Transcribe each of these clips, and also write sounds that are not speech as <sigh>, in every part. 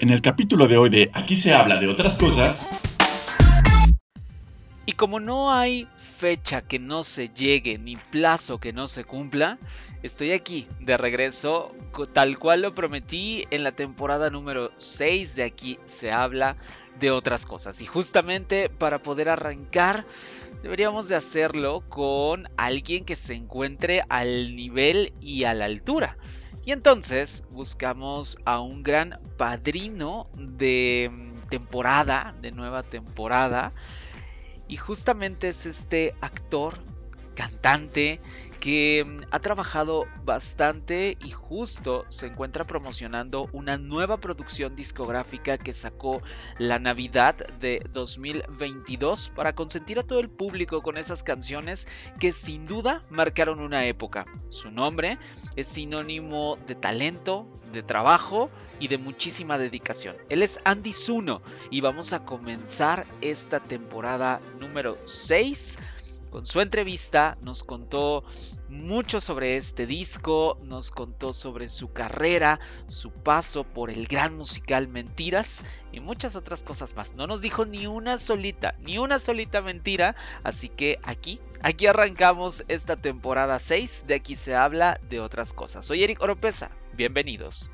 En el capítulo de hoy de Aquí se habla de otras cosas. Y como no hay fecha que no se llegue ni plazo que no se cumpla, estoy aquí de regreso tal cual lo prometí en la temporada número 6 de Aquí se habla de otras cosas. Y justamente para poder arrancar deberíamos de hacerlo con alguien que se encuentre al nivel y a la altura. Y entonces buscamos a un gran padrino de mm, temporada, de nueva temporada. Y justamente es este actor, cantante, que mm, ha trabajado bastante y justo se encuentra promocionando una nueva producción discográfica que sacó la Navidad de 2022 para consentir a todo el público con esas canciones que sin duda marcaron una época. Su nombre es sinónimo de talento, de trabajo y de muchísima dedicación. Él es Andy Zuno y vamos a comenzar esta temporada número 6 con su entrevista nos contó mucho sobre este disco, nos contó sobre su carrera, su paso por el gran musical Mentiras y muchas otras cosas más. No nos dijo ni una solita, ni una solita mentira, así que aquí, aquí arrancamos esta temporada 6, de aquí se habla de otras cosas. Soy Eric Oropesa, bienvenidos.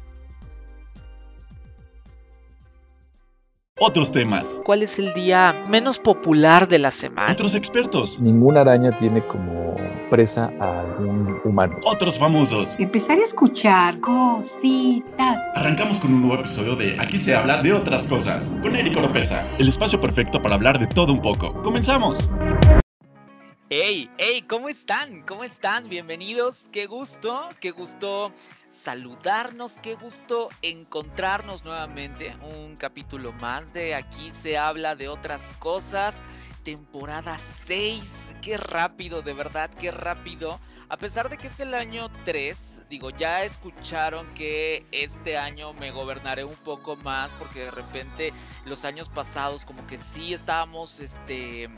Otros temas. ¿Cuál es el día menos popular de la semana? Otros expertos. Ninguna araña tiene como presa a algún humano. Otros famosos. Empezar a escuchar cositas. Arrancamos con un nuevo episodio de Aquí se habla de otras cosas. Con Eric Oropesa. El espacio perfecto para hablar de todo un poco. ¡Comenzamos! ¡Hey! ¡Hey! ¿Cómo están? ¿Cómo están? Bienvenidos. Qué gusto, qué gusto saludarnos, qué gusto encontrarnos nuevamente. Un capítulo más de Aquí se habla de otras cosas. Temporada 6. Qué rápido, de verdad, qué rápido. A pesar de que es el año 3, digo, ya escucharon que este año me gobernaré un poco más porque de repente los años pasados como que sí estábamos, este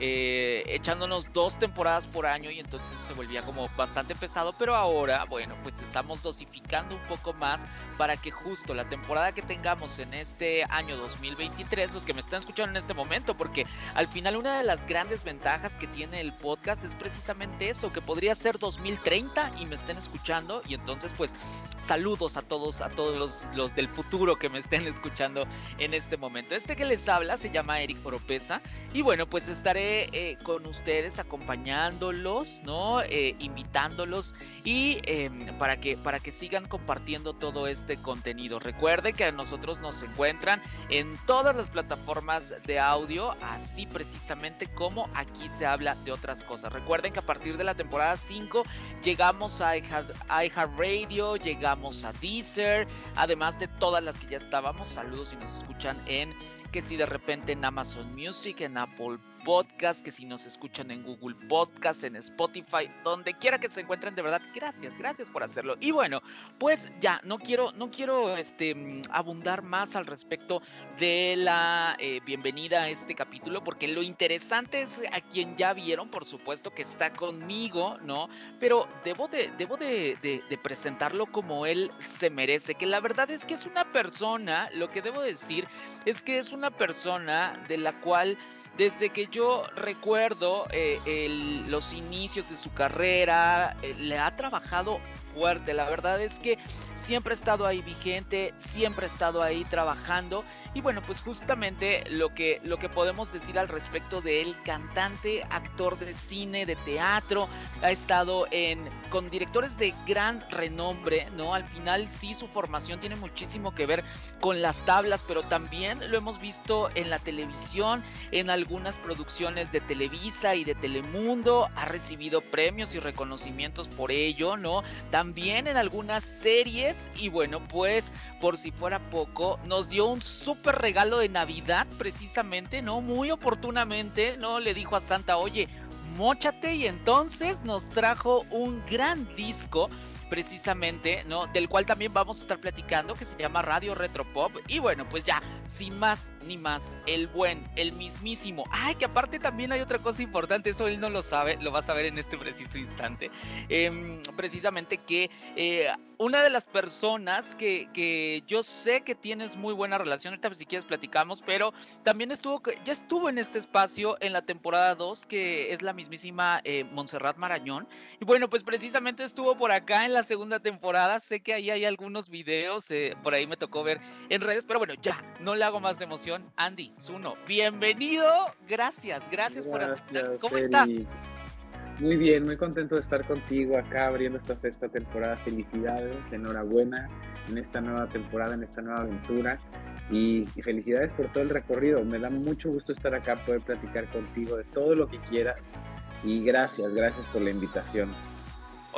eh, echándonos dos temporadas por año y entonces se volvía como bastante pesado, pero ahora, bueno, pues estamos dosificando un poco más para que justo la temporada que tengamos en este año 2023, los que me están escuchando en este momento, porque al final una de las grandes ventajas que tiene el podcast es precisamente eso, que podría ser 2030 y me estén escuchando y entonces pues saludos a todos, a todos los, los del futuro que me estén escuchando en este momento. Este que les habla se llama Eric Oropesa y bueno, pues estaré eh, con ustedes acompañándolos, ¿no? Eh, invitándolos y em, para, que, para que sigan compartiendo todo este contenido. Recuerden que a nosotros nos encuentran en todas las plataformas de audio, así precisamente como aquí se habla de otras cosas. Recuerden que a partir de la temporada 5 llegamos a iHeartRadio, llegamos a Deezer, además de todas las que ya estábamos. Saludos si nos escuchan en que si de repente en Amazon Music, en Apple Podcast, que si nos escuchan en Google Podcast, en Spotify, donde quiera que se encuentren, de verdad, gracias, gracias por hacerlo. Y bueno, pues ya, no quiero, no quiero este, abundar más al respecto de la eh, bienvenida a este capítulo, porque lo interesante es a quien ya vieron, por supuesto, que está conmigo, ¿no? Pero debo de, debo de, de presentarlo como él se merece, que la verdad es que es una persona, lo que debo decir es que es una persona de la cual desde que yo recuerdo eh, los inicios de su carrera, eh, le ha trabajado fuerte. La verdad es que siempre ha estado ahí vigente, siempre ha estado ahí trabajando. Y bueno, pues justamente lo que, lo que podemos decir al respecto de él, cantante, actor de cine, de teatro, ha estado en, con directores de gran renombre, ¿no? Al final sí su formación tiene muchísimo que ver con las tablas, pero también lo hemos visto en la televisión, en algunas producciones de Televisa y de Telemundo, ha recibido premios y reconocimientos por ello, ¿no? También en algunas series y bueno, pues por si fuera poco, nos dio un súper regalo de Navidad precisamente, ¿no? Muy oportunamente, ¿no? Le dijo a Santa, oye, mochate y entonces nos trajo un gran disco precisamente, ¿no? Del cual también vamos a estar platicando, que se llama Radio Retro Pop. Y bueno, pues ya, sin más ni más, el buen, el mismísimo. Ay, que aparte también hay otra cosa importante, eso él no lo sabe, lo va a saber en este preciso instante. Em, precisamente que eh, una de las personas que, que, yo sé que tienes muy buena relación, ahorita si quieres platicamos, pero también estuvo, ya estuvo en este espacio en la temporada 2, que es la mismísima eh, Montserrat Marañón. Y bueno, pues precisamente estuvo por acá en la segunda temporada, sé que ahí hay algunos videos, eh, por ahí me tocó ver en redes, pero bueno, ya, no le hago más de emoción. Andy, Zuno, bienvenido, gracias, gracias, por aceptar. ¿Cómo estás? Muy bien, muy contento de estar contigo acá abriendo esta sexta temporada. Felicidades, enhorabuena en esta nueva temporada, en esta nueva aventura y, felicidades por todo el recorrido. Me da mucho gusto estar acá, poder platicar contigo de todo lo que quieras y gracias, gracias por la invitación.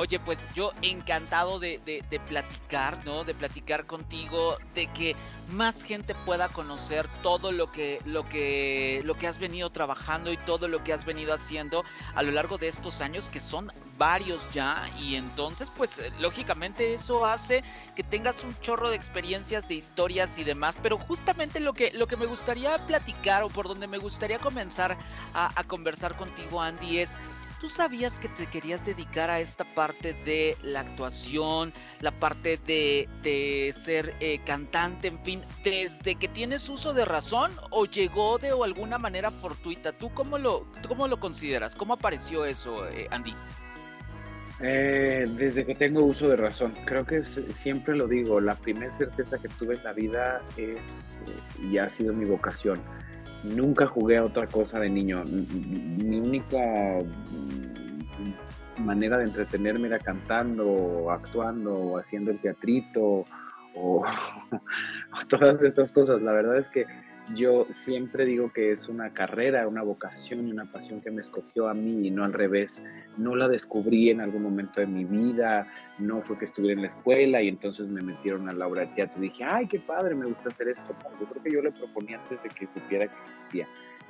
Oye, pues yo encantado de, platicar, ¿no? De platicar contigo, de que más gente pueda conocer todo lo que, lo que, lo que has venido trabajando y todo lo que has venido haciendo a lo largo de estos años, que son varios ya, y entonces, pues lógicamente eso hace que tengas un chorro de experiencias, de historias y demás. Pero justamente lo que, lo que me gustaría platicar o por donde me gustaría comenzar a, a conversar contigo, Andy, es ¿Tú sabías que te querías dedicar a esta parte de la actuación, la parte de, ser eh, cantante, en fin, desde que tienes uso de razón o llegó de alguna manera fortuita? ¿Tú cómo lo, cómo lo consideras? ¿Cómo apareció eso, eh, Andy? Eh, desde que tengo uso de razón, creo que siempre lo digo, la primera certeza que tuve en la vida es y ha sido mi vocación nunca jugué a otra cosa de niño. Mi única manera de entretenerme era cantando, o actuando, o haciendo el teatrito, <laughs> o, todas estas cosas. La verdad es que yo siempre digo que es una carrera, una vocación y una pasión que me escogió a mí y no al revés. No la descubrí en algún momento de mi vida, no fue que estuviera en la escuela y entonces me metieron a la obra de teatro y dije, ay, qué padre, me gusta hacer esto. yo creo que yo lo proponía antes de que supiera que existía.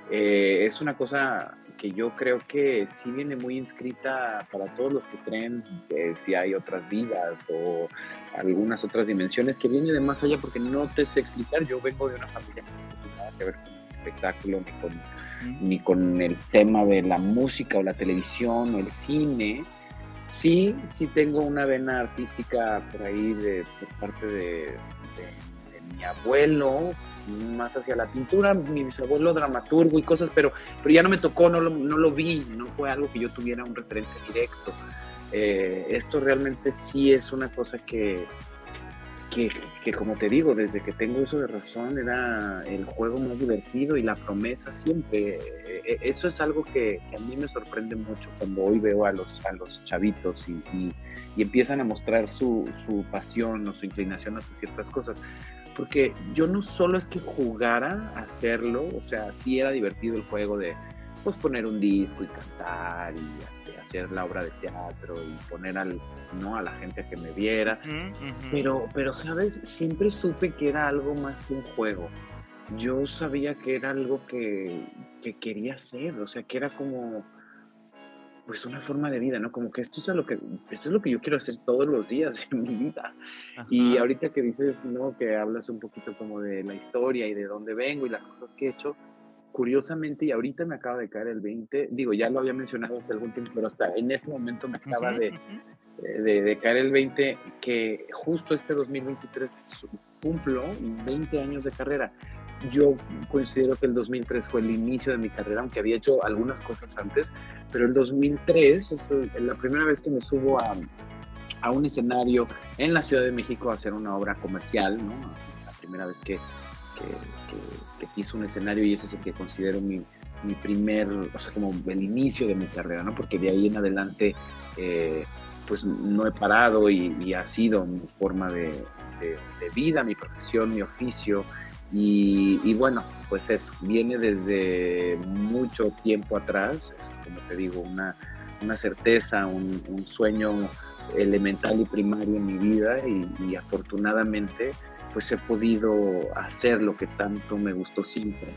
Eh, es una cosa que yo creo que sí viene muy inscrita para todos los que creen que si hay otras vidas o algunas otras dimensiones que viene de más allá porque no te sé explicar. Yo vengo de una familia que no tiene nada que ver con el espectáculo ni con, ni con el tema de la música o la televisión o el cine. Sí, sí tengo una vena artística por ahí de, por parte de mi abuelo, más hacia la pintura, mi bisabuelo dramaturgo y cosas, pero, pero ya no me tocó, no lo, no lo vi, no fue algo que yo tuviera un referente directo. Eh, esto realmente sí es una cosa que, que, que, como te digo, desde que tengo uso de razón era el juego más divertido y la promesa siempre. Eh, eso es algo que, a mí me sorprende mucho cuando hoy veo a los, a los chavitos y, y, y empiezan a mostrar su, su pasión o su inclinación hacia ciertas cosas porque yo no solo es que jugara a hacerlo, o sea, sí era divertido el juego de pues poner un disco y cantar y hacer la obra de teatro y poner al, ¿no? a la gente que me viera, pero, pero, ¿sabes? Siempre supe que era algo más que un juego. Yo sabía que era algo que, que quería hacer, o sea, que era como pues una forma de vida, ¿no? Como que esto es lo que esto es lo que yo quiero hacer todos los días en mi vida. Y ahorita que dices, ¿no? Que hablas un poquito como de la historia y de dónde vengo y las cosas que he hecho, curiosamente y ahorita me acaba de caer el 20, digo, ya lo había mencionado hace algún tiempo, pero hasta en este momento me acaba de, de, de, caer el 20 que justo este 2023 cumplo 20 años de carrera yo considero que el 2003 fue el inicio de mi carrera, aunque había hecho algunas cosas antes, pero el 2003 es la primera vez que me subo a, a un escenario en la Ciudad de México a hacer una obra comercial, ¿no? La primera vez que, que, que, hice un escenario y ese es el que considero mi, mi, primer, o sea, como el inicio de mi carrera, ¿no? Porque de ahí en adelante, eh, pues no he parado y, ha sido mi forma de vida, mi profesión, mi oficio. Y, bueno, pues eso, viene desde mucho tiempo atrás, es como te digo, una, una certeza, un, sueño elemental y primario en mi vida y, afortunadamente pues he podido hacer lo que tanto me gustó siempre.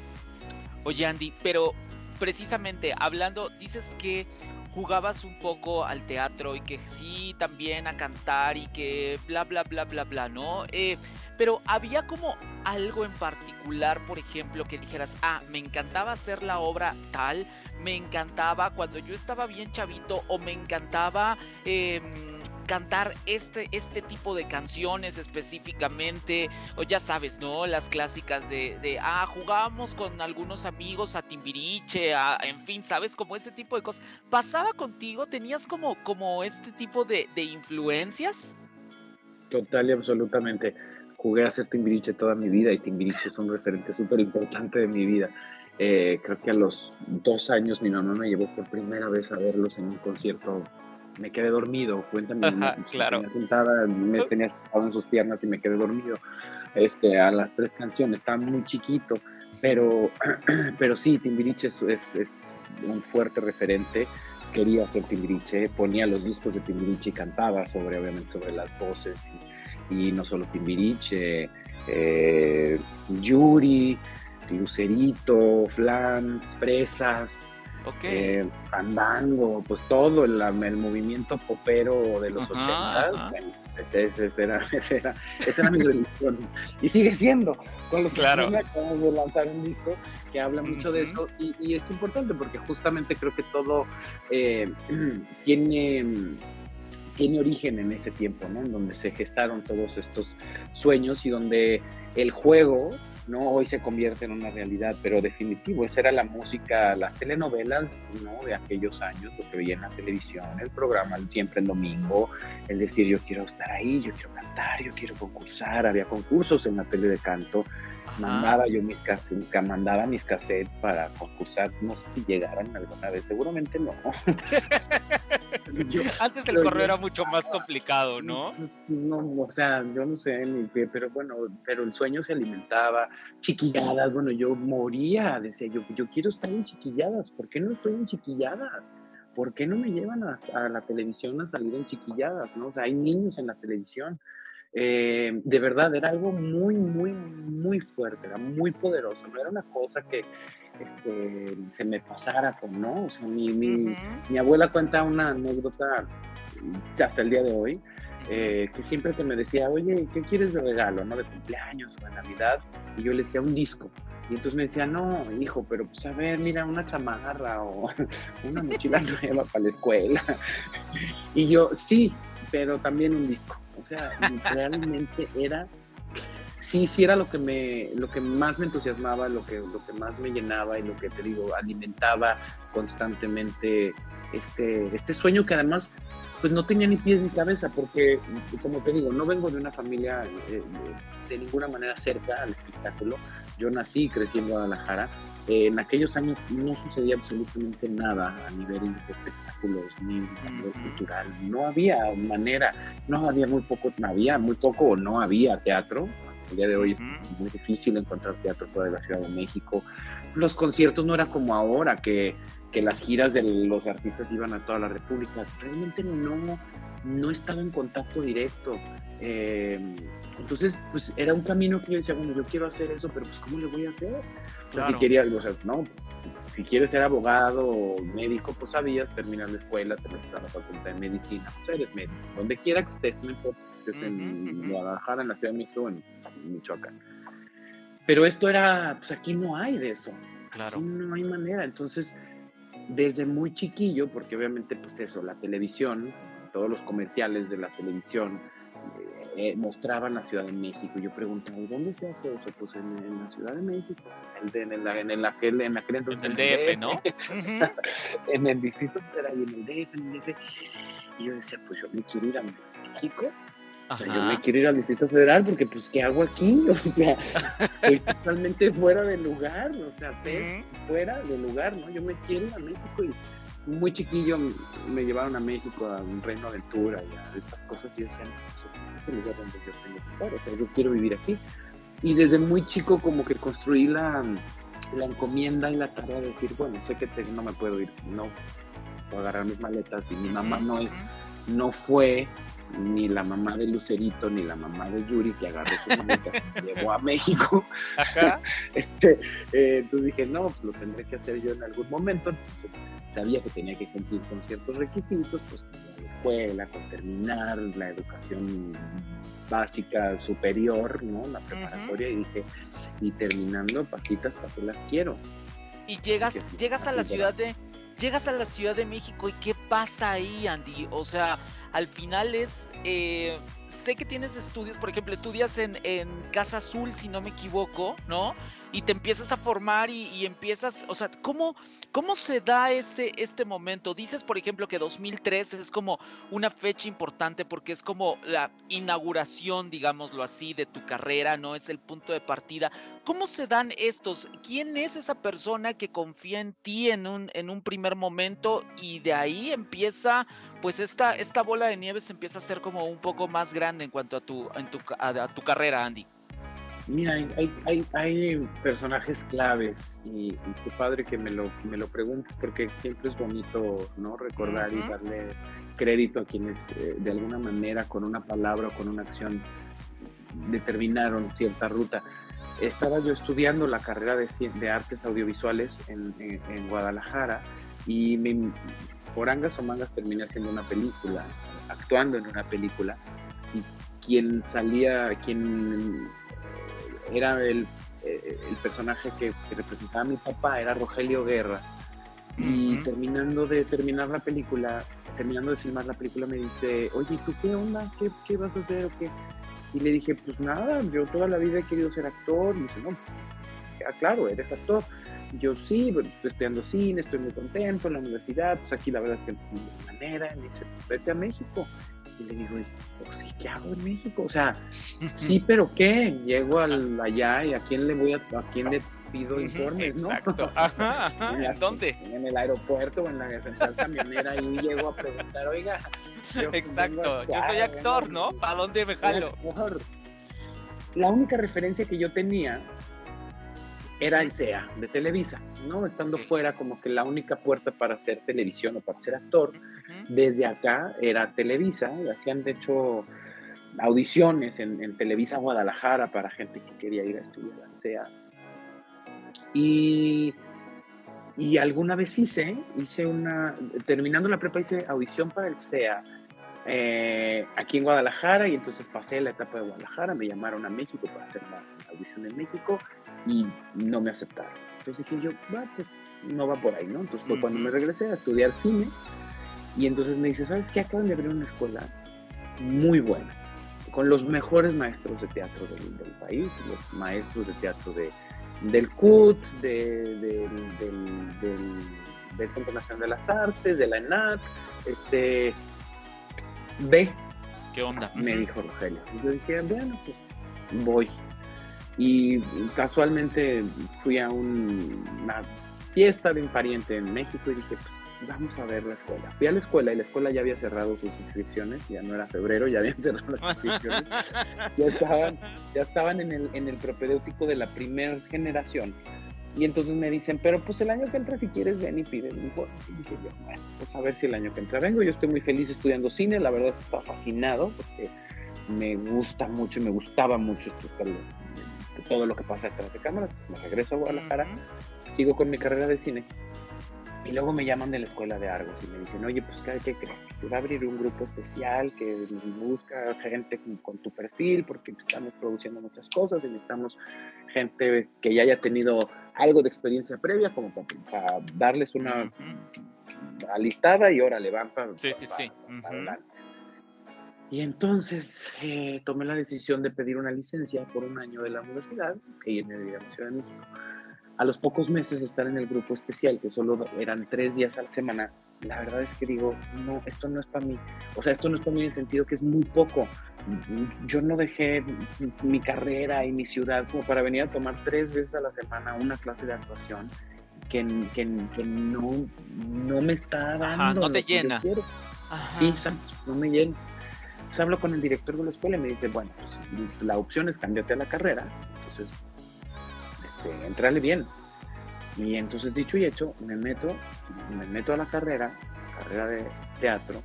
Oye Andy, pero precisamente hablando, dices que jugabas un poco al teatro y que sí, también a cantar y que bla, bla, bla, bla, bla, ¿no? Eh, pero había como algo en particular, por ejemplo, que dijeras, ah, me encantaba hacer la obra tal, me encantaba cuando yo estaba bien chavito o me encantaba... Eh, cantar este, este tipo de canciones específicamente, o ya sabes, ¿no? Las clásicas de, ah, jugábamos con algunos amigos a Timbiriche, a, en fin, ¿sabes? Como este tipo de cosas. ¿Pasaba contigo? ¿Tenías como, como este tipo de, de influencias? Total y absolutamente. Jugué a hacer Timbiriche toda mi vida y Timbiriche es un referente súper importante de mi vida. Eh, creo que a los dos años mi mamá me llevó por primera vez a verlos en un concierto me quedé dormido, cuéntame, claro. me sentada, me tenía sentado en sus piernas y me quedé dormido este, a las tres canciones, estaba muy chiquito, pero, <clears throat> pero sí, Timbiriche es, es, un fuerte referente, quería hacer Timbiriche, ponía los discos de Timbiriche y cantaba sobre, obviamente, sobre las voces, y, no solo Timbiriche, eh, Yuri, Lucerito, Flans, Fresas, Okay. Eh, fandango, pues todo el, el, movimiento popero de los ochentas, ese, era, <laughs> era, mi religión. Y sigue siendo, con los que acabamos de lanzar un disco que habla mucho de eso, y, es importante porque justamente creo que todo eh, <clears throat> tiene tiene origen en ese tiempo, ¿no? En donde se gestaron todos estos sueños y donde el juego ¿no? Hoy se convierte en una realidad, pero definitivo, esa era la música, las telenovelas, ¿no? De aquellos años, lo que veía en la televisión, el programa siempre en domingo, el decir yo quiero estar ahí, yo quiero cantar, yo quiero concursar, había concursos en la tele de canto, mandaba yo mis cassettes, mandaba mis cassettes para concursar, no sé si llegaran alguna vez, seguramente no. <laughs> Antes el correo era mucho más complicado, ¿no? No, o sea, yo no sé, pero bueno, pero el sueño se alimentaba, chiquilladas, bueno, yo moría, decía yo, yo quiero estar en chiquilladas, ¿por qué no estoy en chiquilladas? ¿Por qué no me llevan a, a la televisión a salir en chiquilladas? ¿no? O sea, hay niños en la televisión. Eh, de verdad, era algo muy, muy, muy fuerte, era muy poderoso, no era una cosa que este, se me pasara con, ¿no? O sea, mi, mi, mi abuela cuenta una anécdota hasta el día de hoy, eh, que siempre que me decía, oye, ¿qué quieres de regalo, no? De cumpleaños o de Navidad, y yo le decía un disco. Y entonces me decía, no, hijo, pero pues a ver, mira, una chamarra o <laughs> una mochila <laughs> nueva para la escuela. <laughs> Y yo, sí, pero también un disco. O sea, realmente era, sí, sí era lo que me, lo que más me entusiasmaba, lo que, lo que más me llenaba y lo que te digo, alimentaba constantemente este, este sueño que además pues no tenía ni pies ni cabeza, porque como te digo, no vengo de una familia eh, de ninguna manera cerca al espectáculo. Yo nací, crecí en Guadalajara. En aquellos años no sucedía absolutamente nada a nivel de espectáculos ni a nivel cultural. No había manera, no había muy poco, no había muy poco o no había teatro. El día de hoy es muy difícil encontrar teatro fuera de la Ciudad de México. Los conciertos no eran como ahora, que que las giras de los artistas iban a toda la República. Realmente no, no estaba en contacto directo. Eh, entonces, pues era un camino que yo decía, bueno, yo quiero hacer eso, pero pues ¿cómo le voy a hacer? si quería, o sea, no, si quieres ser abogado o médico, pues sabías terminar la escuela, te metes a la facultad de medicina, pues eres médico. Donde quiera que estés, no importa si estés en Guadalajara, en la Ciudad de México o en Michoacán. Pero esto era, pues aquí no hay de eso. Claro. Aquí no hay manera. Entonces, desde muy chiquillo, porque obviamente pues eso, la televisión, todos los comerciales de la televisión eh, mostraban la Ciudad de México. Yo preguntaba, ¿dónde se hace eso? Pues en, la Ciudad de México, en, el, en, el, aquel, en aquel entonces. En el DF, ¿no? <laughs> en el Distrito Federal y en el DF, en el DF. Y yo decía, pues yo me quiero ir a México yo me quiero ir al Distrito Federal porque, pues, ¿qué hago aquí? <laughs> O sea, estoy totalmente fuera de lugar, o sea, ves, fuera de lugar, ¿no? Yo me quiero ir a México y muy chiquillo me llevaron a México a un reino de aventura y a estas cosas y yo decía, pues, este es el lugar donde yo tengo que estar, o sea, yo quiero vivir aquí. Y desde muy chico como que construí la, la encomienda y la tarea de decir, bueno, sé que no me puedo ir, no puedo agarrar mis maletas y mi mamá no es, no fue ni la mamá de Lucerito ni la mamá de Yuri que agarró su manita llevó a México. <laughs> Ajá. <laughs> Este, eh, entonces dije, no, pues lo tendré que hacer yo en algún momento. Entonces sabía que tenía que cumplir con ciertos requisitos, pues con la escuela, con terminar la educación básica superior, ¿no? La preparatoria, y dije, y terminando, patitas, ¿para las quiero? Y llegas, llegas a la ciudad de, llegas a la Ciudad de México y qué pasa ahí, Andy. O sea, al final es, eh, sé que tienes estudios, por ejemplo, estudias en, en Casa Azul, si no me equivoco, ¿no? Y te empiezas a formar y, empiezas, o sea, ¿cómo, ¿cómo se da este, este momento? Dices, por ejemplo, que 2003 es como una fecha importante porque es como la inauguración, digámoslo así, de tu carrera, ¿no? Es el punto de partida. ¿Cómo se dan estos? ¿Quién es esa persona que confía en ti en un, en un primer momento y de ahí empieza, pues esta, esta bola de nieve se empieza a hacer como un poco más grande en cuanto a tu, en tu, a tu carrera, Andy? Mira, hay, hay, hay, personajes claves y, y qué padre que me lo, me lo preguntes porque siempre es bonito ¿no? recordar y darle crédito a quienes eh, de alguna manera con una palabra o con una acción determinaron cierta ruta. Estaba yo estudiando la carrera de, de artes audiovisuales en, en- en Guadalajara y me- por angas o mangas terminé haciendo una película, actuando en una película y quien salía, quien era el, eh, el personaje que, que representaba a mi papá, era Rogelio Guerra. Y terminando de terminar la película, terminando de filmar la película, me dice, oye, ¿y ¿tú qué onda? ¿Qué, qué vas a hacer o qué? Y le dije, pues nada, yo toda la vida he querido ser actor. Y me dice, no, claro, eres actor. Y yo sí, estoy estudiando cine, estoy muy contento en la universidad, pues aquí la verdad es que no hay manera. Y me dice, pues vete a México. Y le digo, pues, ¿y ¿qué hago en México? O sea, <laughs> sí, pero ¿qué? Llego al, allá y a quién le voy a, a quién le pido informes, ¿no? Exacto. <laughs> Ajá, ajá. ¿En dónde? En el aeropuerto o en la central camionera y llego a preguntar, oiga. yo Exacto. Yo soy actor, ¿no? ¿Para dónde me jalo? actor". La única referencia que yo tenía era el CEA de Televisa, ¿no? Estando fuera como que la única puerta para hacer televisión o para ser actor desde acá era Televisa, hacían de hecho audiciones en, en Televisa Guadalajara para gente que quería ir a estudiar al CEA. Y, y alguna vez hice, hice una, terminando la prepa hice audición para el CEA eh, aquí en Guadalajara y entonces pasé la etapa de Guadalajara, me llamaron a México para hacer la audición en México y no me aceptaron. Entonces dije yo, va, pues no va por ahí, ¿no? Entonces fue cuando me regresé a estudiar cine y entonces me dice, ¿sabes qué? Acaban de abrir una escuela muy buena, con los mejores maestros de teatro del, del país, los maestros de teatro de, del CUT, de- del, del- del- del Centro Nacional de las Artes, de la ENAC, este, ve, ¿Qué onda? me dijo Rogelio. Y yo dije, bueno, pues voy. Y casualmente fui a un- una fiesta de un pariente en México y dije, pues vamos a ver la escuela. Fui a la escuela y la escuela ya había cerrado sus inscripciones, ya no era febrero, ya habían <laughs> cerrado las inscripciones. ya estaban, ya estaban en el, en el propedéutico de la primera generación. Y entonces me dicen, pero pues el año que entra si quieres ven y pide el informe. Y dije yo, bueno, pues a ver si el año que entra vengo. Yo estoy muy feliz estudiando cine, la verdad está fascinado porque me gusta mucho y me gustaba mucho esto- todo lo que pasa detrás de cámaras. Me regreso a Guadalajara, sigo con mi carrera de cine. Y luego me llaman de la escuela de Argos y me dicen, oye, pues ¿qué qué crees? Que se va a abrir un grupo especial que busca gente con, con tu perfil porque estamos produciendo muchas cosas y necesitamos gente que ya haya tenido algo de experiencia previa como para, para darles una Ujú. alistada y ahora levanta. Sí, sí. Y entonces eh, tomé la decisión de pedir una licencia por un año de la universidad e irme a vivir a la Ciudad de México. A los pocos meses de estar en el grupo especial, que solo eran tres días a la semana, la verdad es que digo, no, esto no es para mí. O sea, esto no es para mí en el sentido que es muy poco. Yo no dejé mi carrera y mi ciudad como para venir a tomar tres veces a la semana una clase de actuación que, que, que no, no me está dando. no te que llena. Ajá. Sí, exacto, no me llena. Entonces hablo con el director de la escuela y me dice, bueno, pues la opción es cambiarte a la carrera, entonces, este, entrale bien. Y entonces, dicho y hecho, me meto, me meto a la carrera, carrera de teatro,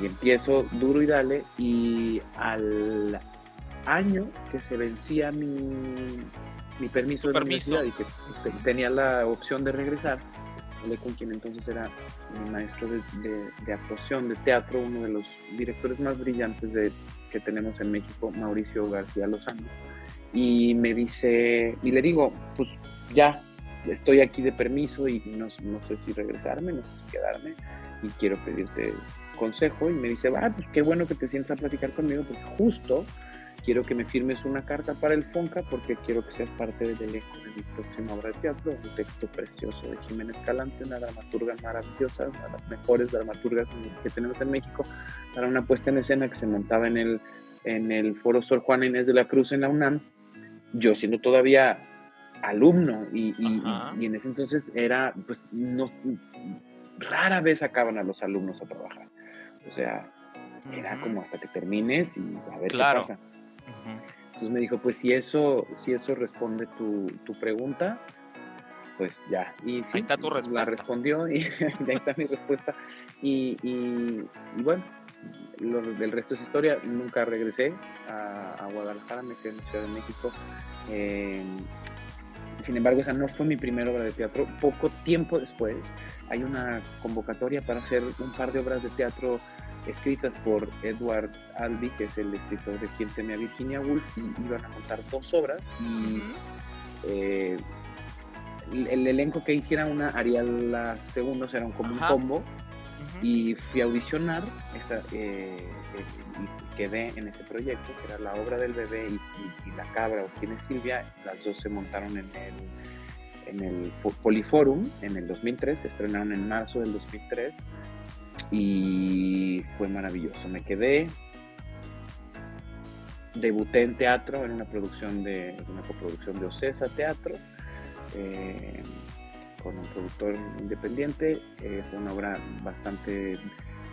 Y empiezo duro y dale y al año que se vencía mi, mi permiso de permiso. universidad y que te- tenía la opción de regresar, hablé con quien entonces era mi maestro de, de- de actuación, de teatro, uno de los directores más brillantes de, que tenemos en México, Mauricio García Lozano. Y me dice, y le digo, pues ya, estoy aquí de permiso y no, no sé si regresarme, no sé si quedarme y quiero pedirte consejo. Y me dice, ah, pues qué bueno que te sientas a platicar conmigo porque justo quiero que me firmes una carta para el FONCA porque quiero que seas parte del elenco de mi próxima obra de teatro, un texto precioso de Jiménez Calante, una dramaturga maravillosa, una de las mejores dramaturgas que tenemos en México, para una puesta en escena que se montaba en el, en el Foro Sor Juana Inés de la Cruz en la UNAM, yo siendo todavía alumno y, y- y en ese entonces era, pues, no, rara vez sacaban a los alumnos a trabajar. O sea, era como hasta que termines y a ver Claro. qué pasa. Entonces me dijo, pues si eso, si eso responde tu, tu pregunta, pues ya. Y sí, está tu La respuesta. respondió y <laughs> ahí está mi respuesta. Y, y- y bueno, lo, el resto es historia. Nunca regresé a, a Guadalajara, me quedé en Ciudad de México. Eh, sin embargo, esa no fue mi primera obra de teatro. Poco tiempo después hay una convocatoria para hacer un par de obras de teatro escritas por Edward Albee, que es el escritor de Quien teme a Virginia Woolf, y iban a montar dos obras y eh, el, el elenco que hiciera una haría la segunda, o sea, era como Ajá. un combo, y fui a audicionar esa, eh, eh, y quedé en ese proyecto, que era la obra del bebé y, y- y la cabra, o quién es Silvia, las dos se montaron en el, en el Po- Poliforum en el 2003, se estrenaron en marzo del 2003 y fue maravilloso. Me quedé, debuté en teatro en una producción de una coproducción de Ocesa Teatro eh, con un productor independiente. Eh, fue una obra bastante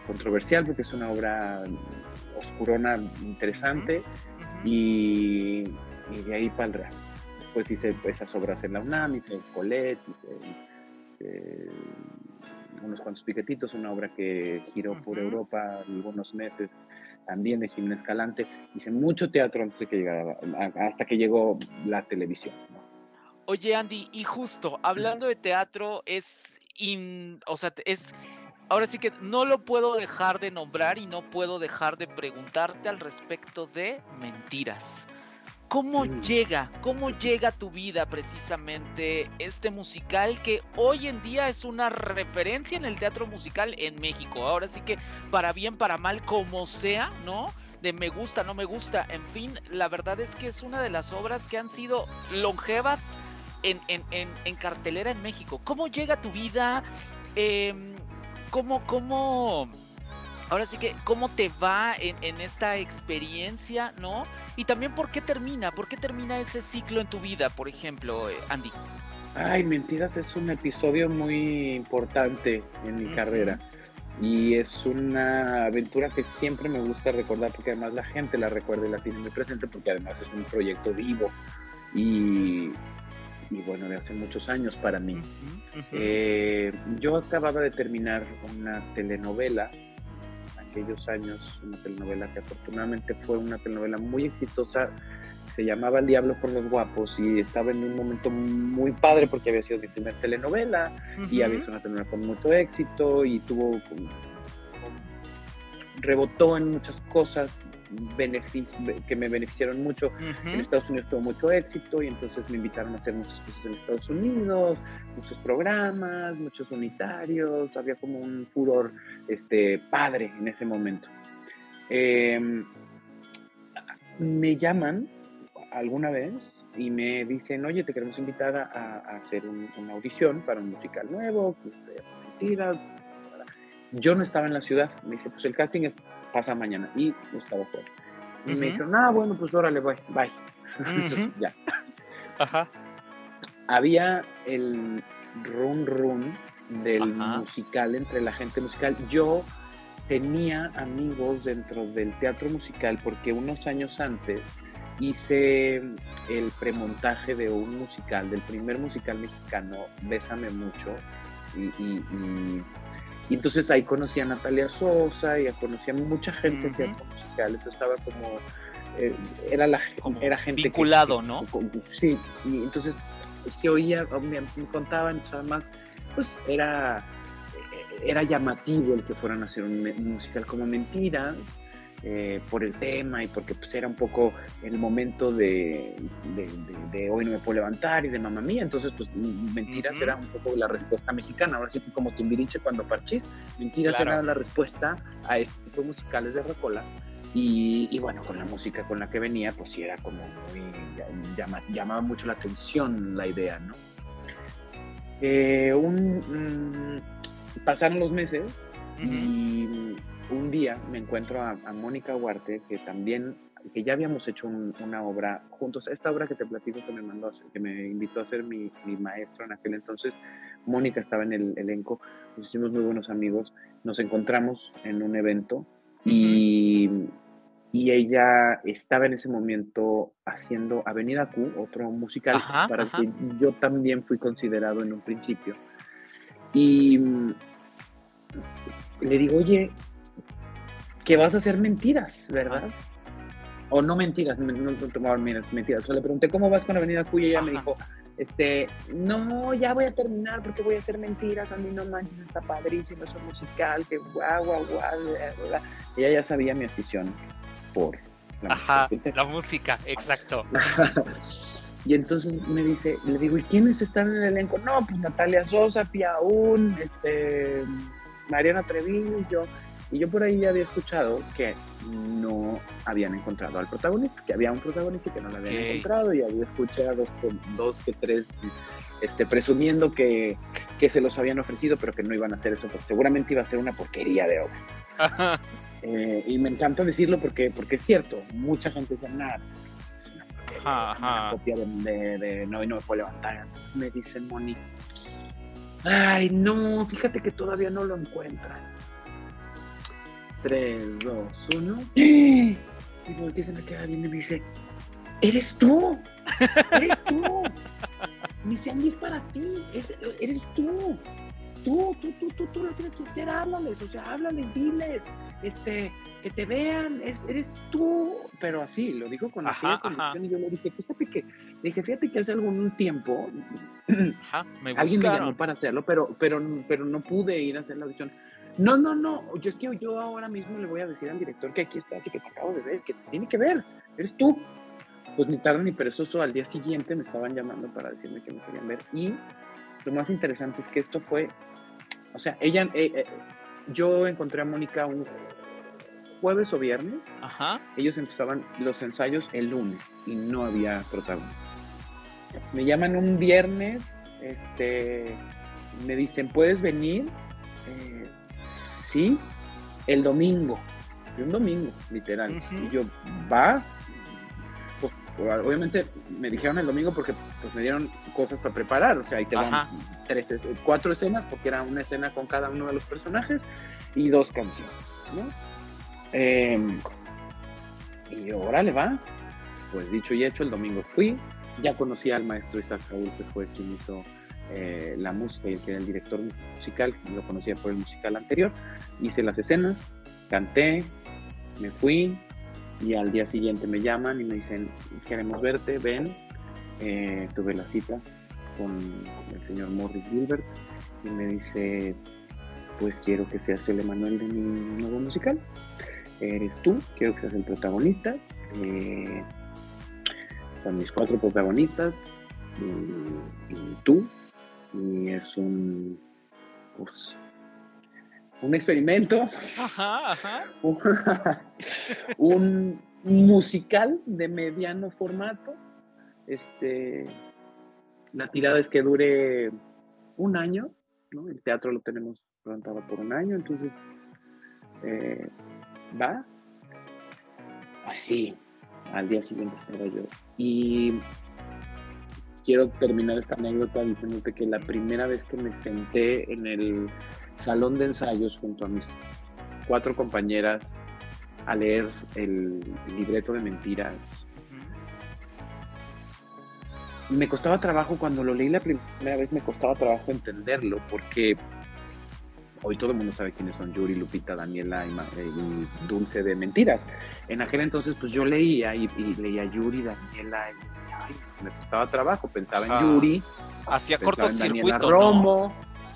controversial porque es una obra oscurona interesante y, y de ahí para el real. Después hice esas obras en la UNAM, hice Colette, hice eh, unos cuantos piquetitos, una obra que giró por. Europa algunos meses también de Jiménez Calante. Hice mucho teatro antes de que llegara, hasta que llegó la televisión. ¿no? Oye, Andy, y justo hablando de teatro, es. in- o sea, es. Ahora sí que no lo puedo dejar de nombrar y no puedo dejar de preguntarte al respecto de mentiras. ¿Cómo llega, cómo llega a tu vida precisamente este musical que hoy en día es una referencia en el teatro musical en México? Ahora sí que para bien, para mal, como sea, ¿no? De me gusta, no me gusta, en fin, la verdad es que es una de las obras que han sido longevas en, en- en- en cartelera en México. ¿Cómo llega a tu vida? Em, ¿Cómo, cómo, ahora sí que, cómo te va en, en esta experiencia, ¿no? Y también por qué termina, por qué termina ese ciclo en tu vida, por ejemplo, eh, Andy. Ay, Mentiras es un episodio muy importante en mi carrera y es una aventura que siempre me gusta recordar porque además la gente la recuerda y la tiene muy presente porque además es un proyecto vivo y, y bueno, de hace muchos años para mí. Eh, yo acababa de terminar una telenovela, aquellos años, una telenovela que afortunadamente fue una telenovela muy exitosa, se llamaba El Diablo por los Guapos y estaba en un momento muy padre porque había sido mi primera telenovela y había sido una telenovela con mucho éxito y tuvo como- rebotó en muchas cosas que me beneficiaron mucho. En Estados Unidos tuvo mucho éxito y entonces me invitaron a hacer muchas cosas en Estados Unidos, muchos programas, muchos unitarios, había como un furor este, padre en ese momento. Eh, me llaman alguna vez y me dicen, oye, te queremos invitar a, a hacer un- una audición para un musical nuevo, Mentiras. Yo no estaba en la ciudad, me dice, pues el casting es, pasa mañana y yo estaba fuera. Y me Ujú. dijeron, ah, bueno, pues órale, bye, bye. <laughs> Ujú. ya. Ajá. Había el run run del Ajá. musical entre la gente musical. Yo tenía amigos dentro del teatro musical porque unos años antes hice el premontaje de un musical, del primer musical mexicano, Bésame mucho, y, y- y Y entonces ahí conocí a Natalia Sosa y conocí a mucha gente que Ujú. hacía musical. Entonces estaba como. eh, era, la, Como era gente. que- vinculado, que- ¿no? que- sí, y entonces se oía, me, me contaban, además, pues era, era llamativo el que fueran a hacer un, musical como Mentiras. eh, por el tema y porque pues era un poco el momento de, de, de- de hoy no me puedo levantar y de mamá mía, entonces pues mentiras era un poco la respuesta mexicana, ahora sí que como Timbiriche cuando parchís, mentiras Claro. era la respuesta a este tipo de musicales de Rocola y, y bueno, con la música con la que venía, pues sí era como muy, llama- llamaba mucho la atención la idea, ¿no? Eh, un, mm, pasaron los meses y un día me encuentro a, a Mónica Huarte, que también, que ya habíamos hecho un- una obra juntos. Esta obra que te platico que me mandó, que me invitó a ser mi, mi maestro en aquel entonces, Mónica estaba en el elenco, nos hicimos muy buenos amigos, nos encontramos en un evento y, y ella estaba en ese momento haciendo Avenida Q, otro musical Ajá, para ajá. el que yo también fui considerado en un principio. Y mm, le digo, oye, que vas a hacer mentiras, ¿verdad? O no mentiras, no, no, no, mentiras. O sea, le pregunté, ¿cómo vas con Avenida Q? Y ella me Ajá. dijo, este, no, ya voy a terminar porque voy a hacer mentiras, a mí no manches, está padrísimo, es un musical, que guau, guau, guau, bla, bla, bla. Ella ya sabía mi afición por la Ajá, música. la música, exacto. <laughs> Y entonces me dice, le digo, ¿y quiénes están en el elenco? No, pues Natalia Sosa, Pia Un, este, Mariana Treviño y yo. Y yo por ahí ya había escuchado que no habían encontrado al protagonista, que había un protagonista que no lo habían encontrado y había escuchado con dos que tres este, presumiendo que, que se los habían ofrecido, pero que no iban a hacer eso, porque seguramente iba a ser una porquería de obra. <laughs> Eh, y me encanta decirlo porque, porque es cierto, mucha gente dice, nada, pues, es una porquería, Ajá, una ajá. copia de, de, de no, y no me puedo levantar. Entonces me dice Moni, ay, no, fíjate que todavía no lo encuentran. 3, 2, 1. Y voltea se me queda viendo y me dice, eres tú, eres tú. <laughs> Me dice, Andy, es para ti, es- eres tú. Tú, tú, tú, tú, tú lo tienes que hacer, háblales, o sea, háblales, diles, este, que te vean, eres, eres tú, pero así, lo dijo con Ajá, convicción y yo le dije, fíjate que, dije, fíjate que hace algún tiempo <clears throat> Ajá, me alguien me llamó para hacerlo, pero, pero, pero no pude ir a hacer la audición. No, no, no, yo es que yo ahora mismo le voy a decir al director que aquí estás y que te acabo de ver, que te tiene que ver, eres tú. Pues ni tarde ni perezoso, al día siguiente me estaban llamando para decirme que me querían ver y lo más interesante es que esto fue, o sea, ella, eh, eh, yo encontré a Mónica un jueves o viernes, Ajá. ellos empezaban los ensayos el lunes y no había protagonista. Me llaman un viernes, este, me dicen, ¿puedes venir? Eh, sí, el domingo. Y un domingo, literal. Y yo, ¿va? Obviamente me dijeron el domingo porque pues, me dieron cosas para preparar, o sea, ahí te van Ajá. tres, es- cuatro escenas, porque era una escena con cada uno de los personajes y dos canciones, ¿no? Em, y órale, va. Pues dicho y hecho, el domingo fui, ya conocí al maestro Isaac Saúl, que fue quien hizo eh, la música y el que era el director musical, lo conocía por el musical anterior. Hice las escenas, canté, me fui y al día siguiente me llaman y me dicen, queremos verte, ven. Eh, tuve la cita con el señor Morris Gilbert y me dice, pues quiero que seas el Emanuel de mi nuevo musical. Eres tú, quiero que seas el protagonista. Eh, son mis cuatro protagonistas y, y tú. Y es un, pues, un experimento, Ajá, ajá. <laughs> un musical de mediano formato. Este, la tirada es que dure un año, ¿no? El teatro lo tenemos levantado por un año, entonces eh, va. Así, al día siguiente estaba yo. Y quiero terminar esta anécdota diciéndote que la primera vez que me senté en el salón de ensayos junto a mis cuatro compañeras a leer el libreto de mentiras, me costaba trabajo cuando lo leí la primera vez, me costaba trabajo entenderlo porque Hoy todo el mundo sabe quiénes son Yuri, Lupita, Daniela y, eh, Dulce de Mentiras. En aquel entonces, pues yo leía y, leía Yuri, Daniela, y me costaba trabajo, pensaba en Yuri. Hacía cortocircuito. Romo,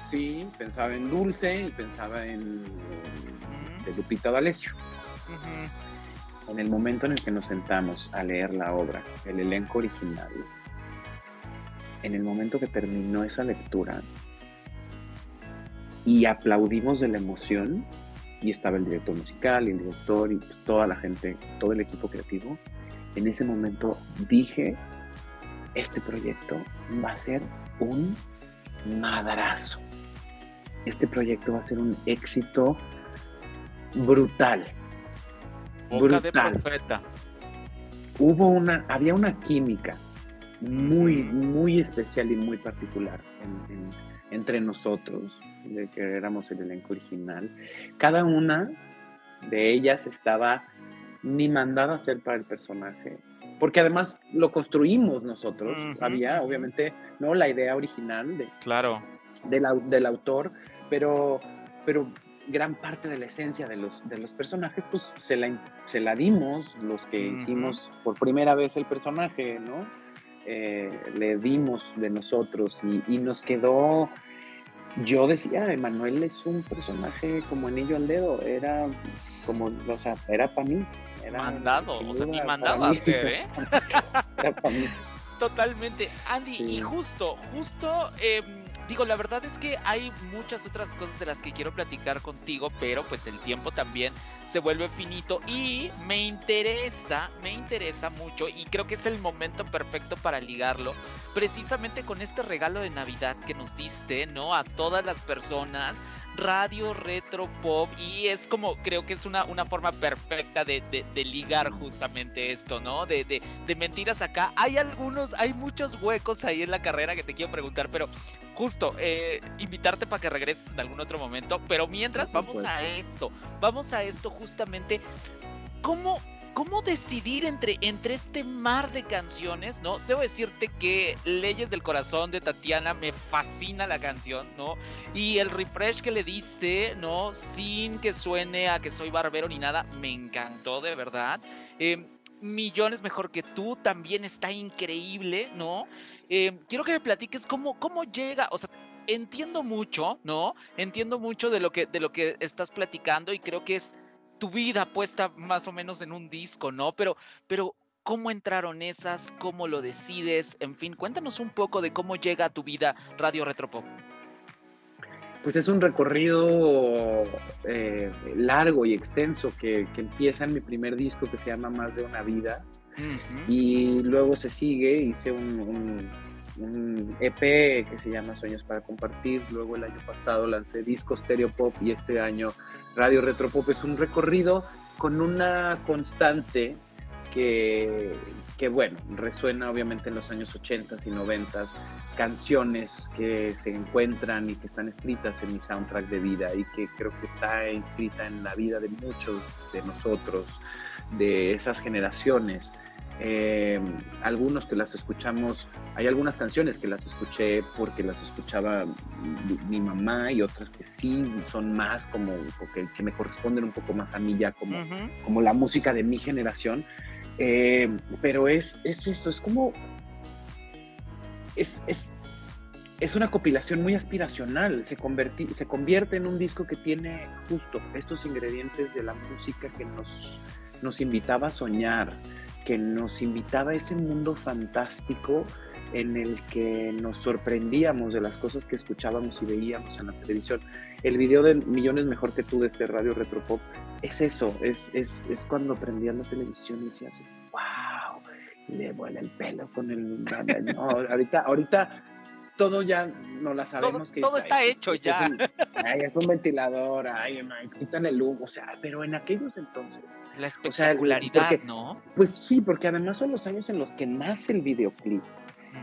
sí, pensaba en Dulce y pensaba en, Lupita D'Alessio. En el momento en el que nos sentamos a leer la obra, el elenco original, en el momento que terminó esa lectura, y aplaudimos de la emoción y estaba el director musical y el director y toda la gente, todo el equipo creativo. En ese momento dije, este proyecto va a ser un madrazo. Este proyecto va a ser un éxito brutal. brutal. Hubo una, había una química muy, muy especial y muy particular entre nosotros de que éramos el elenco original, cada una de ellas estaba ni mandada a ser para el personaje, porque además lo construimos nosotros. Había, obviamente, no la idea original de, claro. del autor, pero, pero gran parte de la esencia de los, de los personajes, pues se la, se la dimos los que hicimos por primera vez el personaje, ¿no? Eh, le dimos de nosotros y, y nos quedó yo decía, Emanuel es un personaje como anillo al dedo, era como, o sea, era para mí. Era, mandado, o sea, ni mandaba a hacer, ¿eh? <laughs> era para mí. Totalmente. Andy, y justo, justo, eh, digo, la verdad es que hay muchas otras cosas de las que quiero platicar contigo, pero pues el tiempo también se vuelve finito y me interesa, me interesa mucho y creo que es el momento perfecto para ligarlo, precisamente con este regalo de Navidad que nos diste, ¿no? A todas las personas, radio, retro, pop y es como, creo que es una, una forma perfecta de, de, ligar justamente esto, ¿no? De, de, de mentiras acá. Hay algunos, hay muchos huecos ahí en la carrera que te quiero preguntar, pero justo, eh, invitarte para que regreses en algún otro momento. Pero mientras, vamos a esto. Vamos a esto justamente. ¿Cómo, cómo decidir entre, entre este mar de canciones, ¿no? Debo decirte que Leyes del Corazón de Tatiana me fascina la canción, ¿no? Y el refresh que le diste, ¿no? Sin que suene a que soy barbero ni nada, me encantó de verdad. Eh, millones mejor que tú, también está increíble, ¿no? Eh, quiero que me platiques cómo, cómo llega, o sea, entiendo mucho, ¿no? Entiendo mucho de lo que, de lo que estás platicando y creo que es tu vida puesta más o menos en un disco, ¿no? Pero, pero ¿cómo entraron esas? ¿Cómo lo decides? En fin, cuéntanos un poco de cómo llega a tu vida Radio Retropop pues es un recorrido eh, largo y extenso que, empieza en mi primer disco que se llama Más de una vida y luego se sigue, hice un, EP que se llama Sueños para Compartir, luego el año pasado lancé disco Stereo Pop y este año Radio Retro Pop. Es un recorrido con una constante que, que bueno, resuena obviamente en los años 80 y 90, canciones que se encuentran y que están escritas en mi soundtrack de vida y que creo que está inscrita en la vida de muchos de nosotros, de esas generaciones. Em, algunos que las escuchamos, hay algunas canciones que las escuché porque las escuchaba mi, mamá y otras que sí son más como, que, que me corresponden un poco más a mí ya como, como la música de mi generación. Eh, pero es, es eso, es como. Es, es, es una compilación muy aspiracional. Se, se convierte en un disco que tiene justo estos ingredientes de la música que nos, nos invitaba a soñar, que nos invitaba a ese mundo fantástico en el que nos sorprendíamos de las cosas que escuchábamos y veíamos en la televisión. El video de Millones Mejor que tú de este radio Retropop es eso, es, es, es cuando prendías la televisión y decías, wow, le vuela el pelo con el... <laughs> Ahorita, ahorita todo ya no la sabemos. Todo, que todo está hecho ya. Es un, ay, es un ventilador, ay, quitan el humo, o sea, pero en aquellos entonces... La espectacularidad, ¿no? Pues sí, porque además son los años en los que nace el videoclip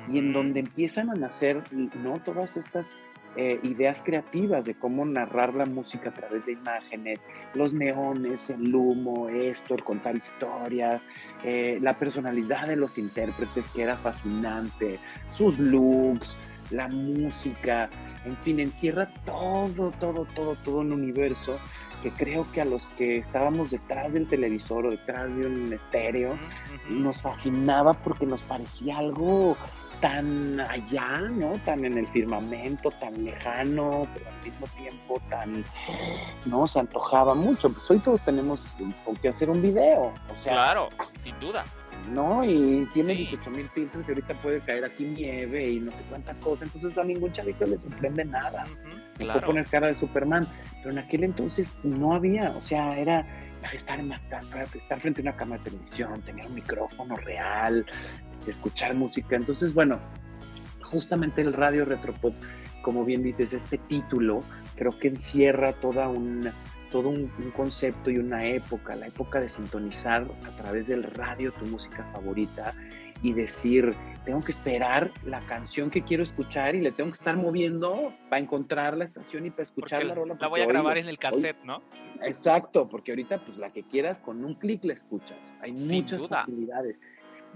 y en donde empiezan a nacer, ¿no? Todas estas eh, ideas creativas de cómo narrar la música a través de imágenes, los neones, el humo, esto, el contar historias, eh, la personalidad de los intérpretes que era fascinante, sus looks, la música, en fin, encierra todo, todo, todo, todo un universo que creo que a los que estábamos detrás del televisor o detrás de un estéreo, nos fascinaba porque nos parecía algo tan allá, ¿no? Tan en el firmamento, tan lejano, pero al mismo tiempo tan, ¿no? Se antojaba mucho. Pues hoy todos tenemos que hacer un video, o sea. Claro, sin duda. ¿No? Y tiene 18 mil filtros y ahorita puede caer aquí nieve y no sé cuánta cosa. Entonces a ningún chavito le sorprende nada. puede poner cara de Superman. Pero en aquel entonces no había, o sea, era estar, en, estar frente a una cámara de televisión, tener un micrófono real, escuchar música. Entonces, bueno, justamente el radio retropop, como bien dices, este título creo que encierra toda un, todo un, concepto y una época, la época de sintonizar a través del radio tu música favorita y decir, tengo que esperar la canción que quiero escuchar y le tengo que estar moviendo para encontrar la estación y para escuchar la rola. La voy a grabar en el cassette, ¿no? Exacto, porque ahorita pues la que quieras con un clic la escuchas. Hay muchas facilidades.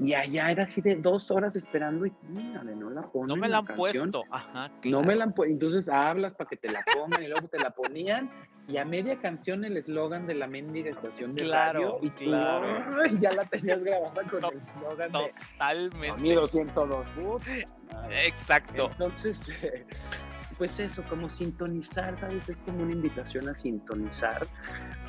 Y allá era así de dos horas esperando y mírale, no la ponen. No me la, han puesto. No me la han puesto. Entonces hablas para que te la pongan y luego te la ponían. Y a media canción el eslogan de la mendiga estación de claro, radio. Y claro. ya la tenías grabada <laughs> con el eslogan de. Totalmente. Sonido 102. Exacto. Entonces, <laughs> pues eso, como sintonizar, ¿sabes? Es como una invitación a sintonizar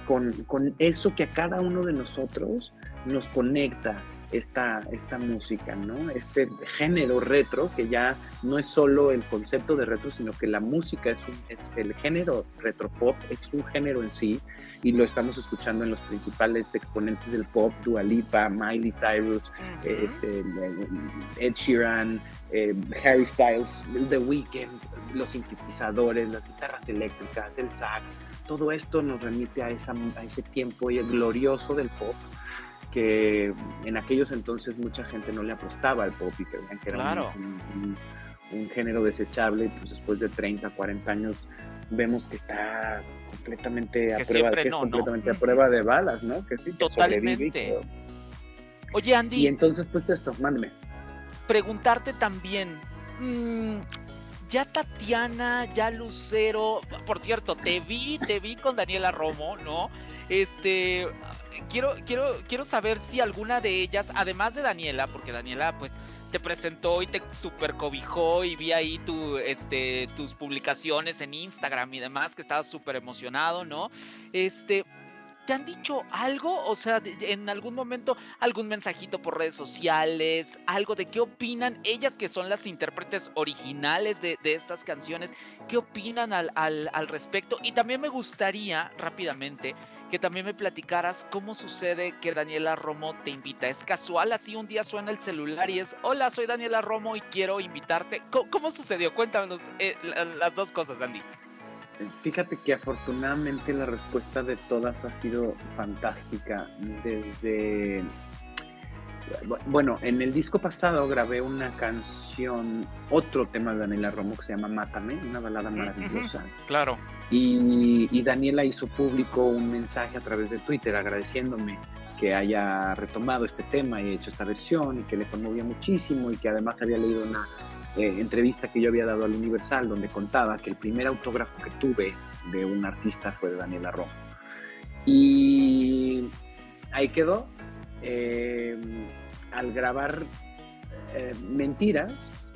con, con eso que a cada uno de nosotros nos conecta esta, esta música, ¿no? Este género retro, que ya no es solo el concepto de retro, sino que la música es, un, es el género retro pop, es un género en sí, y lo estamos escuchando en los principales exponentes del pop, Dua Lipa, Miley Cyrus, este, Ed Sheeran, eh, Harry Styles, The Weeknd, los sintetizadores, las guitarras eléctricas, el sax, todo esto nos remite a, esa, a ese tiempo glorioso del pop que en aquellos entonces mucha gente no le apostaba al pop y creían que era un, género desechable, pues después de 30, 40 años vemos que está completamente a prueba, que es completamente a prueba de balas, ¿no? Que sí, Totalmente. Oye, Andy. Y entonces, pues eso, mándeme. Preguntarte también, mm, ya Tatiana, ya Lucero, por cierto, te vi, te vi con Daniela Romo, ¿no? Este, quiero, quiero, quiero saber si alguna de ellas, además de Daniela, porque Daniela, pues, te presentó y te super cobijó y vi ahí tu, este, tus publicaciones en Instagram y demás, que estabas súper emocionado, ¿no? Este, ¿Te han dicho algo? O sea, en algún momento, algún mensajito por redes sociales, algo de qué opinan ellas que son las intérpretes originales de, estas canciones, qué opinan al, al, respecto. Y también me gustaría rápidamente que también me platicaras cómo sucede que Daniela Romo te invita. ¿Es casual? Así un día suena el celular y es, hola, soy Daniela Romo y quiero invitarte. ¿Cómo, sucedió? Cuéntanos eh, las dos cosas, Andy. Fíjate que afortunadamente la respuesta de todas ha sido fantástica. Desde. Bueno, en el disco pasado grabé una canción, otro tema de Daniela Romo que se llama Mátame, una balada maravillosa. Claro. Y, y, Daniela hizo público un mensaje a través de Twitter agradeciéndome que haya retomado este tema y hecho esta versión y que le conmovía muchísimo y que además había leído una eh, entrevista que yo había dado al Universal donde contaba que el primer autógrafo que tuve de un artista fue de Daniela Romo. Y ahí quedó. Eh, al grabar eh, Mentiras,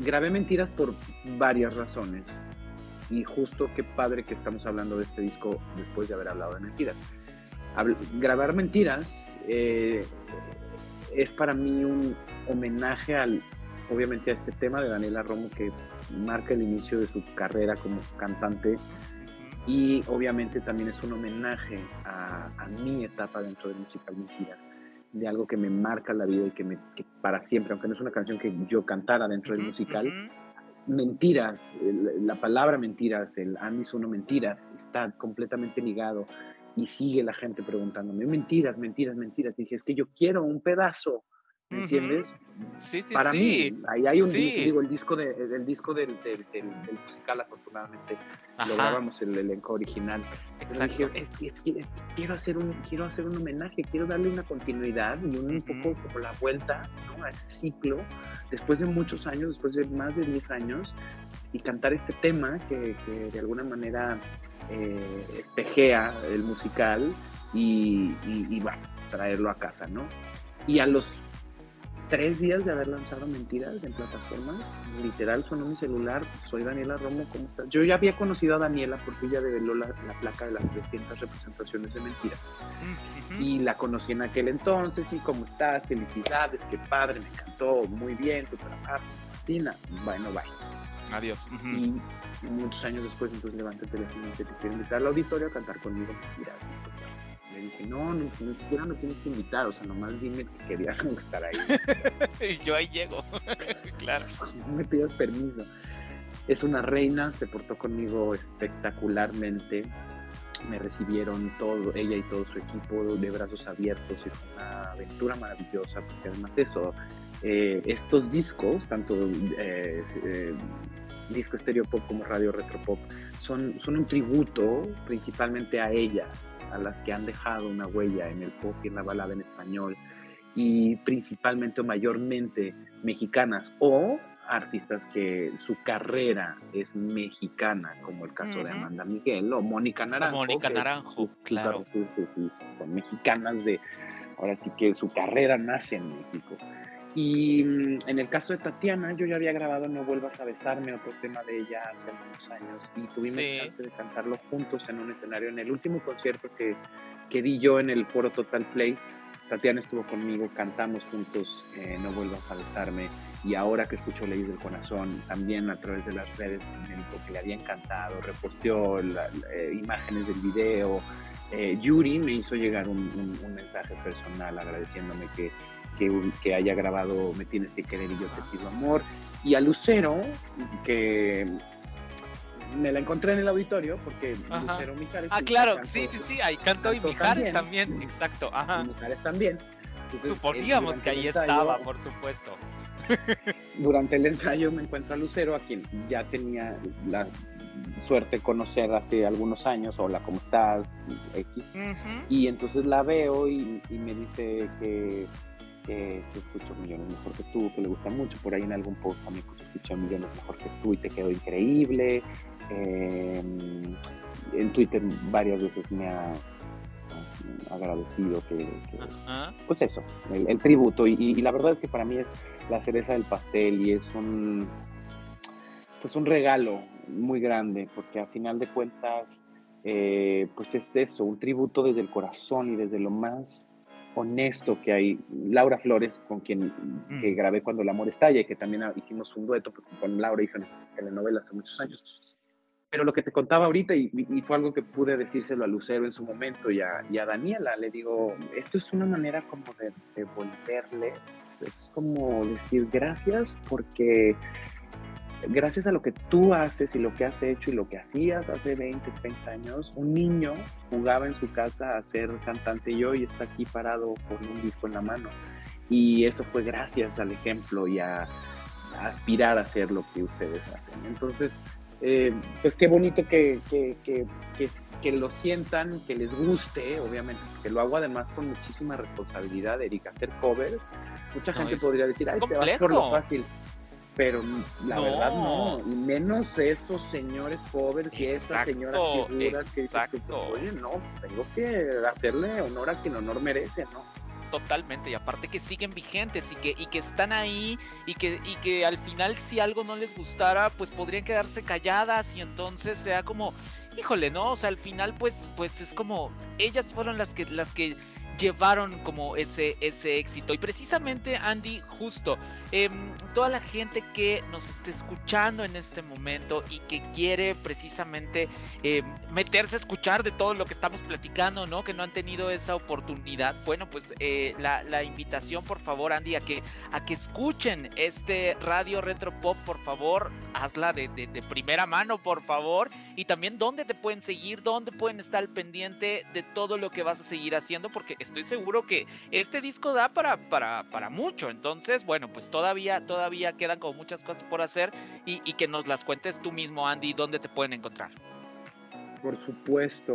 grabé Mentiras por varias razones. Y justo qué padre que estamos hablando de este disco después de haber hablado de Mentiras. grabar Mentiras es para mí un homenaje al, obviamente a este tema de Daniela Romo que marca el inicio de su carrera como cantante y obviamente también es un homenaje a, mi etapa dentro de Musical Mentiras, de algo que me marca la vida y que, me, para siempre, aunque no es una canción que yo cantara dentro del musical, mentiras, la palabra mentiras, el Andy Uno Mentiras, está completamente ligado y sigue la gente preguntándome, mentiras, mentiras, mentiras. Y dije, es que yo quiero un pedazo ¿me entiendes? Sí, sí, Para sí. mí, ahí hay un Sí. digo, el disco, de, el disco del, del, del- del musical, afortunadamente, lo grabamos el elenco original. Exacto. dije, es, es es quiero hacer un quiero hacer un homenaje, quiero darle una continuidad y un, poco como la vuelta ¿no? a ese ciclo después de muchos años, después de más de 10 años y cantar este tema que, que de alguna manera eh, espejea el musical y, y, y, bueno, traerlo a casa, ¿no? Y a los tres días de haber lanzado Mentiras en plataformas, literal sonó mi celular, soy Daniela Romo, ¿cómo estás? Yo ya había conocido a Daniela porque ella develó la, la placa de las 300 representaciones de Mentiras y la conocí en aquel entonces y cómo estás, felicidades, qué padre, me encantó, muy bien, tu trabajo, me fascina, bueno, bye. Adiós. Y muchos años después entonces levanté el teléfono y te quiero invitar al auditorio a cantar conmigo Mentiras. Le dije, no, no, ni siquiera me tienes que invitar, o sea, nomás dime que querías <laughs> estar ahí. <laughs> Y yo ahí llego. <laughs> claro. no me pidas permiso. Es una reina, se portó conmigo espectacularmente. Me recibieron todo, ella y todo su equipo de brazos abiertos y fue una aventura maravillosa, porque además de eso, eh, estos discos, tanto eh, eh, disco estéreo pop como radio retro pop, son, son un tributo principalmente a ellas, a las que han dejado una huella en el pop y en la balada en español, y principalmente o mayormente mexicanas o artistas que su carrera es mexicana, como el caso de. Amanda Miguel o Mónica Naranjo. Mónica Naranjo, claro. sí, son mexicanas de, ahora sí que su carrera nace en México. Y mm, en el caso de Tatiana, yo ya había grabado No vuelvas a besarme, otro tema de ella hace algunos años, y tuvimos Sí. chance de cantarlo juntos en un escenario. En el último concierto que, que di yo en el foro Total Play, Tatiana estuvo conmigo, cantamos juntos eh, No vuelvas a besarme, y ahora que escuchó Leyes del Corazón, también a través de las redes me dijo que le había encantado, reposteó la- la- eh, imágenes del video. Eh, Yuri me hizo llegar un, un- un mensaje personal agradeciéndome que, que, que haya grabado Me tienes que querer y yo te pido amor. Y a Lucero, que me la encontré en el auditorio porque Ajá. Lucero Mijares. Ah, claro, sí, sí, sí, ahí cantó y Mijares también. también, exacto, y. Mijares también. Entonces, Suponíamos que ahí ensayo- estaba, por supuesto. <laughs> durante el ensayo me encuentro a Lucero, a quien ya tenía la suerte de conocer hace algunos años, hola, ¿cómo estás? X. Y entonces la veo y, y me dice que, que millones mejor que tú, que le gusta mucho. Por ahí en algún post también que se escucha millones mejor que tú y te quedó increíble. Eh, en Twitter varias veces me ha agradecido que, pues eso, el, el tributo. Y, y- y la verdad es que para mí es la cereza del pastel y es un, pues un regalo muy grande, porque a final de cuentas, eh, pues es eso, un tributo desde el corazón y desde lo más honesto que hay. Laura Flores, con quien que Mm. grabé cuando el amor estalla y que también hicimos un dueto, porque con Laura hizo una telenovela hace muchos años. Pero lo que te contaba ahorita, y, y fue algo que pude decírselo a Lucero en su momento y a, y a Daniela, le digo, esto es una manera como de devolverles, es como decir gracias porque gracias a lo que tú haces y lo que has hecho y lo que hacías hace 20, 30 años, un niño jugaba en su casa a ser cantante y hoy está aquí parado con un disco en la mano. Y eso fue gracias al ejemplo y a, a aspirar a hacer lo que ustedes hacen. Entonces, eh, pues qué bonito que, que, que, que, que lo sientan, que les guste, obviamente, porque lo hago además con muchísima responsabilidad, Erika, hacer covers. Mucha No, gente es- podría decir, ay, te vas por lo complejo". fácil. Pero la No. verdad no, y menos esos señores covers y esas señoras Exacto, figuras que exacto. oye, no, tengo que hacerle honor a quien honor merece, ¿no? Totalmente, y aparte que siguen vigentes y que, y que están ahí y que, y que al final si algo no les gustara, pues podrían quedarse calladas y entonces sea como, híjole, ¿no? O sea, al final pues, pues es como, ellas fueron las que, las que llevaron como ese, ese éxito. Y precisamente, Andy, justo, em, toda la gente que nos esté escuchando en este momento y que quiere precisamente em, meterse a escuchar de todo lo que estamos platicando, ¿no? Que no han tenido esa oportunidad. Bueno, pues eh, la, la invitación, por favor, Andy, a que, a que escuchen este Radio Retro Pop, por favor, hazla de, de- de primera mano, por favor. Y también dónde te pueden seguir, dónde pueden estar al pendiente de todo lo que vas a seguir haciendo, porque estoy seguro que este disco da para, para, para mucho. Entonces, bueno, pues todavía, todavía quedan como muchas cosas por hacer y, que nos las cuentes tú mismo, Andy, dónde te pueden encontrar. Por supuesto.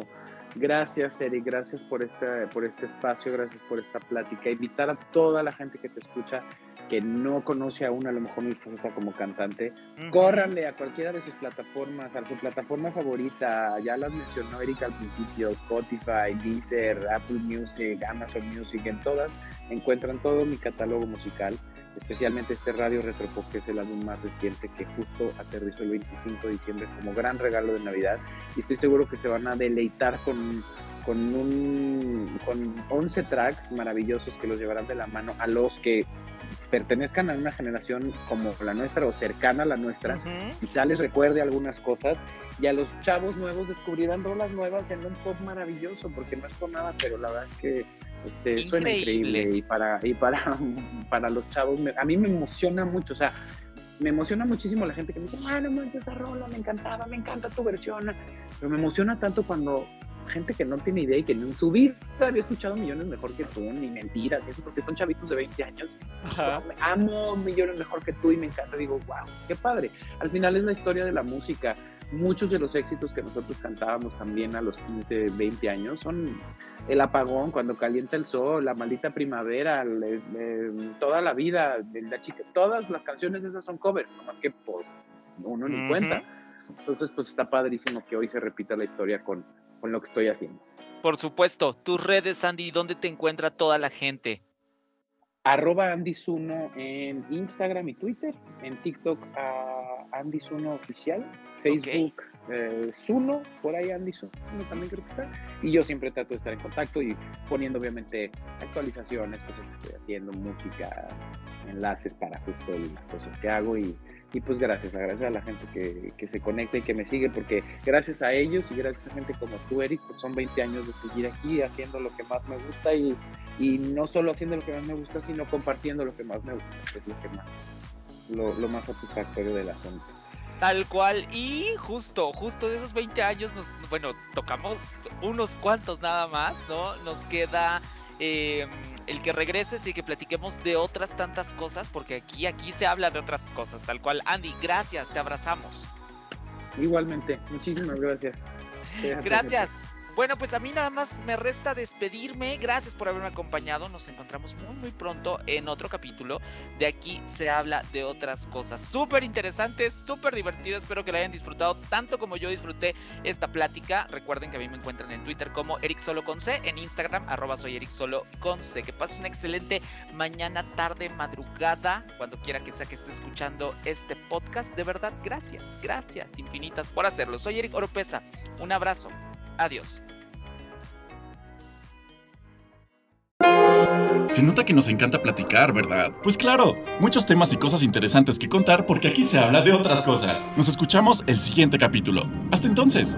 Gracias, Eric, gracias por este, por este espacio, gracias por esta plática. Invitar a toda la gente que te escucha, que no conoce aún a lo mejor mi faceta como cantante, Ujú. córranle a cualquiera de sus plataformas, a su plataforma favorita, ya las mencionó Eric al principio, Spotify, Deezer, Apple Music, Amazon Music, en todas encuentran todo mi catálogo musical, especialmente este Radio Retropop, que es el álbum más reciente que justo aterrizó el 25 de diciembre como gran regalo de Navidad y estoy seguro que se van a deleitar con, con, un, con 11 tracks maravillosos que los llevarán de la mano a los que pertenezcan a una generación como la nuestra o cercana a la nuestra, Ujú. quizá les recuerde algunas cosas y a los chavos nuevos descubrirán rolas nuevas en un pop maravilloso, porque no es por nada, pero la verdad es que este, suena Increíble. increíble y para, y para, <laughs> para los chavos, me- a mí me emociona mucho, o sea, me emociona muchísimo la gente que me dice, ah, no manches esa rola, me encantaba, me encanta tu versión, pero me emociona tanto cuando gente que no tiene idea y que en su vida había escuchado millones mejor que tú, ni mentiras, eso porque son chavitos de 20 años. Ajá. Me amo millones mejor que tú y me encanta. Digo, wow, qué padre. Al final es la historia de la música. Muchos de los éxitos que nosotros cantábamos también a los 15, 20 años son el apagón, cuando calienta el sol, la maldita primavera, le- le- toda la vida de la chica. Todas las canciones de esas son covers, nomás que pues uno ni Ujú. cuenta. Entonces, pues está padrísimo que hoy se repita la historia con, con lo que estoy haciendo. Por supuesto, tus redes, Andy, ¿dónde te encuentra toda la gente? Arroba Andysuno en Instagram y Twitter, en TikTok a Andysuno oficial, Facebook eh, Zuno, por ahí Andysuno también creo que está. Y yo siempre trato de estar en contacto y poniendo obviamente actualizaciones, cosas que estoy haciendo, música, enlaces para justo las cosas que hago y, y pues gracias, agradecer a la gente que, que se conecta y que me sigue porque gracias a ellos y gracias a gente como tú, Eric, pues son 20 años de seguir aquí haciendo lo que más me gusta y, y no solo haciendo lo que más me gusta, sino compartiendo lo que más me gusta, que es lo que más, lo, lo más satisfactorio del asunto. Tal cual, y justo, justo de esos 20 años, nos, bueno, tocamos unos cuantos nada más, ¿no? Nos queda eh, el que regreses y que platiquemos de otras tantas cosas, porque aquí, aquí se habla de otras cosas, tal cual. Andy, gracias, te abrazamos. Igualmente, muchísimas gracias. <laughs> Gracias. Bueno, pues a mí nada más me resta despedirme. Gracias por haberme acompañado. Nos encontramos muy, muy pronto en otro capítulo. De aquí se habla de otras cosas súper interesantes, súper divertidas. Espero que lo hayan disfrutado tanto como yo disfruté esta plática. Recuerden que a mí me encuentran en Twitter como Eric Solo con en Instagram arroba soy Eric Solo con. Que pasen una excelente mañana, tarde, madrugada, cuando quiera que sea que esté escuchando este podcast. De verdad, gracias, gracias infinitas por hacerlo. Soy Eric Oropesa. Un abrazo. Adiós. Se nota que nos encanta platicar, ¿verdad? Pues claro, muchos temas y cosas interesantes que contar porque aquí se habla de otras cosas. Nos escuchamos el siguiente capítulo. Hasta entonces.